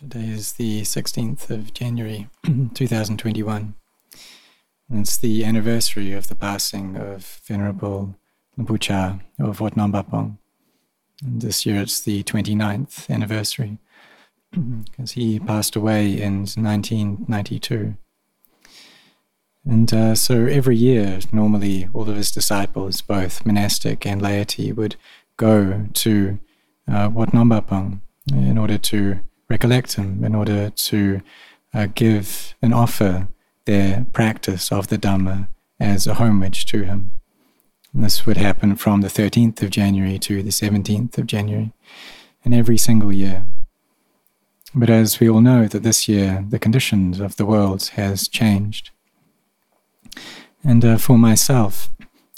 Today is the 16th of January 2021. And it's the anniversary of the passing of Venerable Lumpucha of Wat Nong Pah Pong. And this year it's the 29th anniversary because he passed away in 1992. And uh, so every year, normally all of his disciples, both monastic and laity, would go to uh, Wat Nong Pah Pong in order to recollect him, in order to uh, give and offer their practice of the Dhamma as a homage to him. And this would happen from the 13th of January to the 17th of January, and every single year. But as we all know, that this year the conditions of the world has changed. And uh, for myself,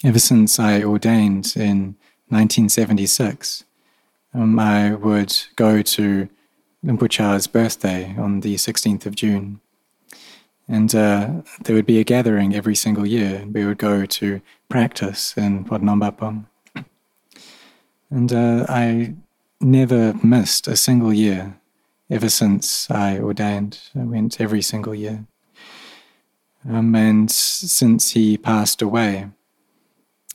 ever since I ordained in 1976, um, I would go to Lumpucha's birthday on the 16th of June. And uh, there would be a gathering every single year. We would go to practice in Wat Pah Pong. And uh, I never missed a single year ever since I ordained. I went every single year. Um, and since he passed away,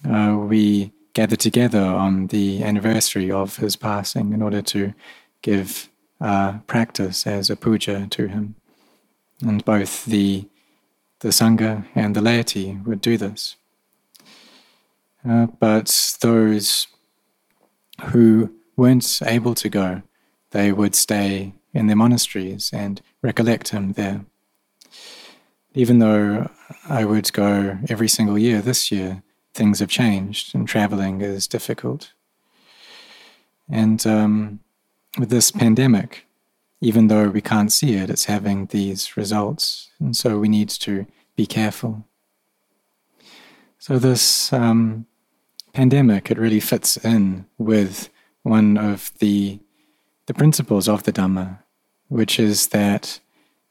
uh, we gathered together on the anniversary of his passing in order to give uh, practice as a puja to him. And both the, the Sangha and the laity would do this. Uh, but those who weren't able to go, they would stay in their monasteries and recollect him there. Even though I would go every single year this year, things have changed and traveling is difficult. And um, with this pandemic, even though we can't see it, it's having these results. And so we need to be careful. So, this um, pandemic, it really fits in with one of the, the principles of the Dhamma, which is that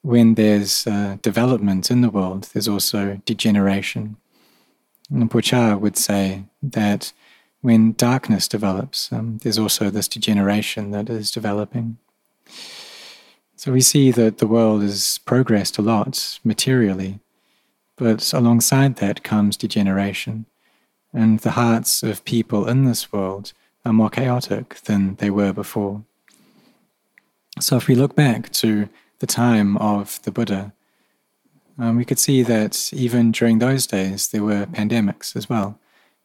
when there's uh, development in the world, there's also degeneration. And Pucha would say that when darkness develops, um, there's also this degeneration that is developing. So we see that the world has progressed a lot materially, but alongside that comes degeneration, and the hearts of people in this world are more chaotic than they were before. So if we look back to the time of the Buddha, um, we could see that even during those days there were pandemics as well.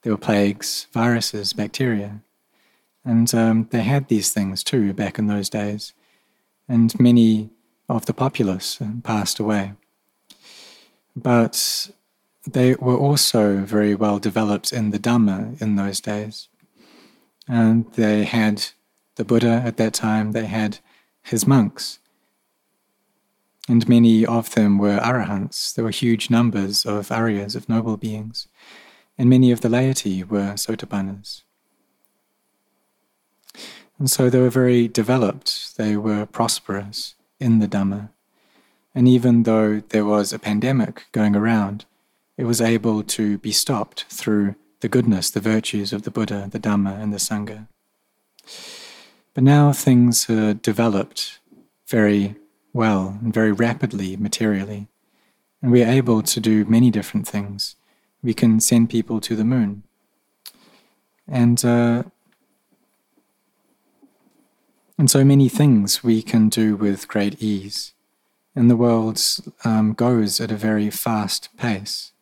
There were plagues, viruses, bacteria. And um, they had these things too back in those days. And many of the populace passed away. But they were also very well developed in the Dhamma in those days. And they had the Buddha at that time, they had his monks. And many of them were arahants. There were huge numbers of aryas, of noble beings and many of the laity were sotapannas. And so they were very developed, they were prosperous in the Dhamma. And even though there was a pandemic going around, it was able to be stopped through the goodness, the virtues of the Buddha, the Dhamma, and the Sangha. But now things are developed very well and very rapidly materially, and we are able to do many different things we can send people to the moon. And uh, and so many things we can do with great ease. And the world um, goes at a very fast pace.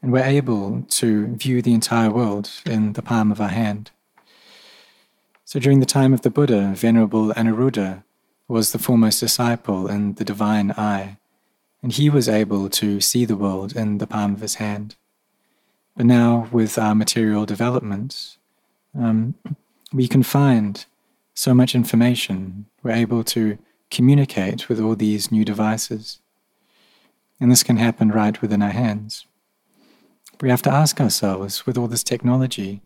And we're able to view the entire world in the palm of our hand. So during the time of the Buddha, Venerable Anuruddha was the foremost disciple in the divine eye and he was able to see the world in the palm of his hand. But now, with our material development, um, we can find so much information. We're able to communicate with all these new devices. And this can happen right within our hands. We have to ask ourselves with all this technology,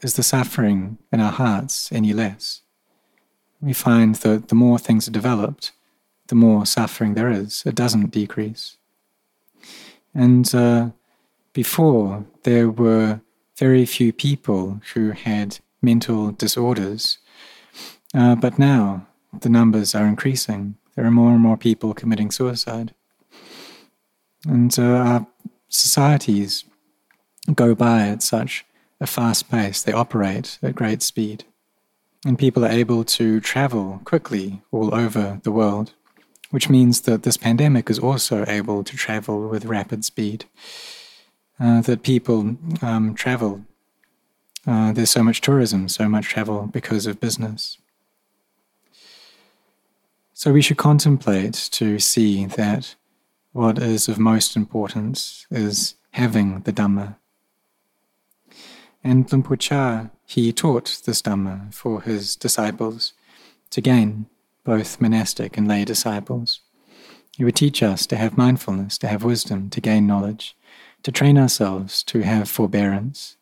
is the suffering in our hearts any less? We find that the more things are developed, the more suffering there is. It doesn't decrease. And uh, before, there were very few people who had mental disorders. Uh, but now the numbers are increasing. There are more and more people committing suicide. And uh, our societies go by at such a fast pace, they operate at great speed. And people are able to travel quickly all over the world, which means that this pandemic is also able to travel with rapid speed. Uh, that people um, travel. Uh, there's so much tourism, so much travel because of business. So we should contemplate to see that what is of most importance is having the Dhamma. Ajahn Chah, he taught this Dhamma for his disciples to gain both monastic and lay disciples. He would teach us to have mindfulness, to have wisdom, to gain knowledge, to train ourselves to have forbearance,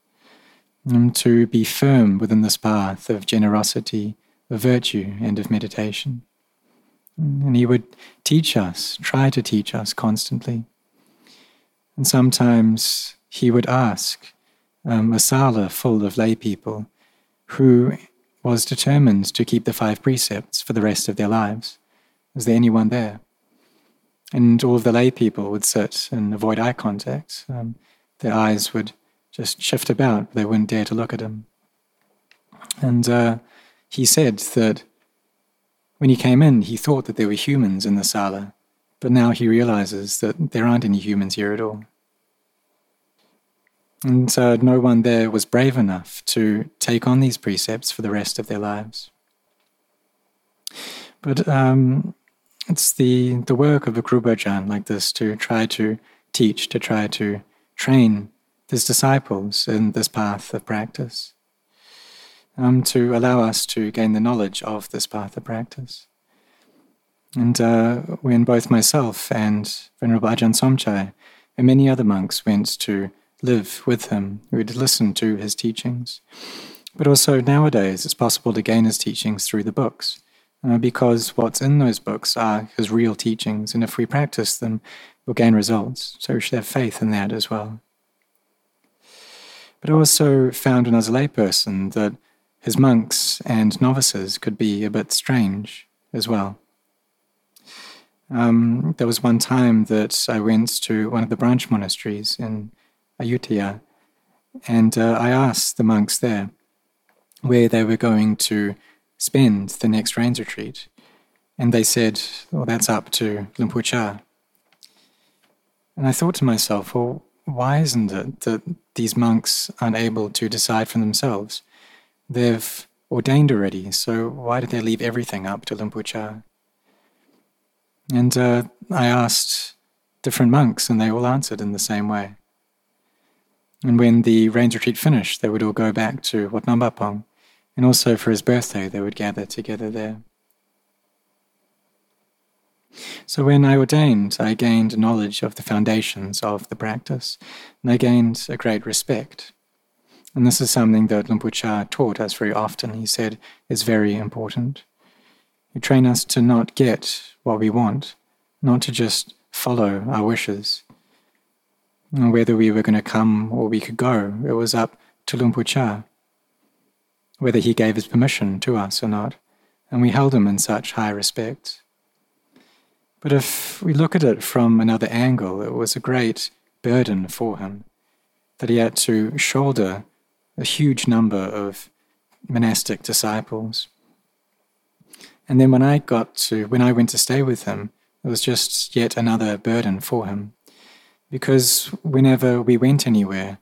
and to be firm within this path of generosity, of virtue, and of meditation. And he would teach us, try to teach us constantly. And sometimes he would ask um, a sala full of lay people who was determined to keep the five precepts for the rest of their lives. Was there anyone there? And all of the lay people would sit and avoid eye contact. Um, their eyes would just shift about, they wouldn't dare to look at him. And uh, he said that when he came in, he thought that there were humans in the sala, but now he realizes that there aren't any humans here at all. And so no one there was brave enough to take on these precepts for the rest of their lives. But um, it's the, the work of a Kruba Ajahn like this to try to teach, to try to train his disciples in this path of practice um, to allow us to gain the knowledge of this path of practice. And uh, when both myself and Venerable Ajahn Somchai and many other monks went to live with him, we would listen to his teachings. But also nowadays, it's possible to gain his teachings through the books, uh, because what's in those books are his real teachings, and if we practice them, we'll gain results. So we should have faith in that as well. But I also found when I was a layperson that his monks and novices could be a bit strange as well. Um, there was one time that I went to one of the branch monasteries in Ayutthaya, and uh, I asked the monks there where they were going to spend the next rains retreat. And they said, well, that's up to Luang Por Chah. And I thought to myself, well, why isn't it that these monks aren't able to decide for themselves? They've ordained already, so why did they leave everything up to Luang Por Chah? And uh, I asked different monks, and they all answered in the same way. And when the rains retreat finished, they would all go back to Wat Nong Pah Pong, and also for his birthday, they would gather together there. So when I ordained, I gained knowledge of the foundations of the practice, and I gained a great respect and this is something that Luang Por Chah taught us very often. He said is very important. He trained us to not get what we want, not to just follow our wishes. Whether we were going to come or we could go, it was up to Luang Por Chah, whether he gave his permission to us or not, and we held him in such high respect. But if we look at it from another angle, it was a great burden for him that he had to shoulder a huge number of monastic disciples. And then when I got to, when I went to stay with him, it was just yet another burden for him. Because whenever we went anywhere,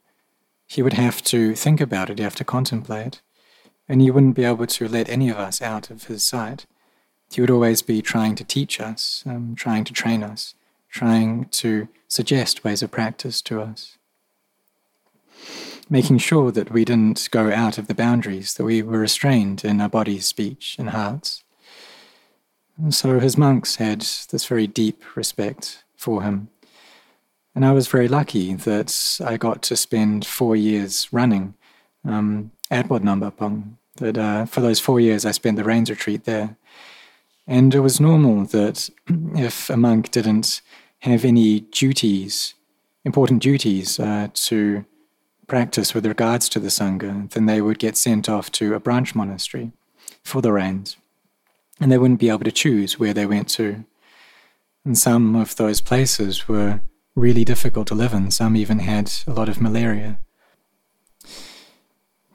he would have to think about it, he'd have to contemplate, and he wouldn't be able to let any of us out of his sight. He would always be trying to teach us, um, trying to train us, trying to suggest ways of practice to us making sure that we didn't go out of the boundaries, that we were restrained in our bodies, speech, and hearts. And so his monks had this very deep respect for him. And I was very lucky that I got to spend four years running um, at Wat Nong Pah Pong. That uh, for those four years I spent the rains retreat there. And it was normal that if a monk didn't have any duties, important duties uh, to practice with regards to the Sangha, then they would get sent off to a branch monastery for the rains. and they wouldn't be able to choose where they went to. And some of those places were really difficult to live in. Some even had a lot of malaria.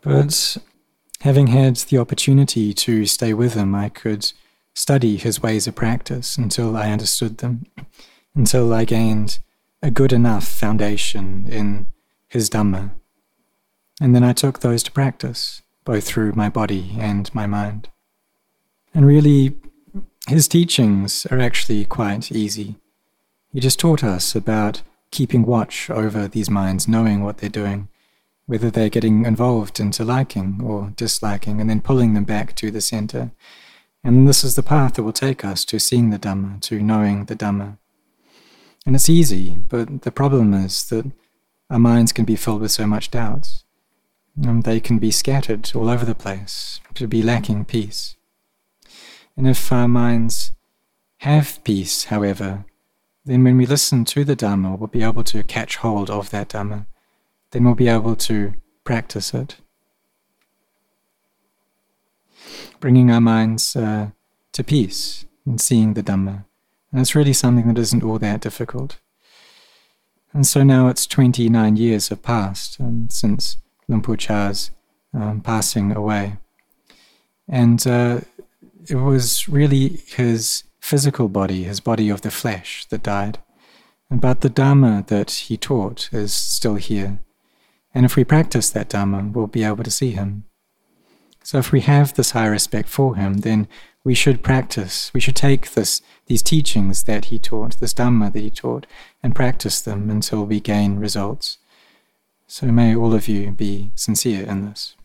But having had the opportunity to stay with him, I could study his ways of practice until I understood them, until I gained a good enough foundation in his Dhamma. And then I took those to practice, both through my body and my mind. And really, his teachings are actually quite easy. He just taught us about keeping watch over these minds, knowing what they're doing, whether they're getting involved into liking or disliking, and then pulling them back to the center. And this is the path that will take us to seeing the Dhamma, to knowing the Dhamma. And it's easy, but the problem is that our minds can be filled with so much doubts. And they can be scattered all over the place, to be lacking peace. And if our minds have peace, however, then when we listen to the Dhamma, we'll be able to catch hold of that Dhamma. Then we'll be able to practice it. Bringing our minds uh, to peace and seeing the Dhamma. And it's really something that isn't all that difficult. And so now it's 29 years have passed um, since Pu Cha's um, passing away. And uh, it was really his physical body, his body of the flesh, that died. But the Dhamma that he taught is still here. And if we practice that Dhamma, we'll be able to see him. So if we have this high respect for him, then we should practice, we should take this, these teachings that he taught, this Dhamma that he taught, and practice them until we gain results. So may all of you be sincere in this.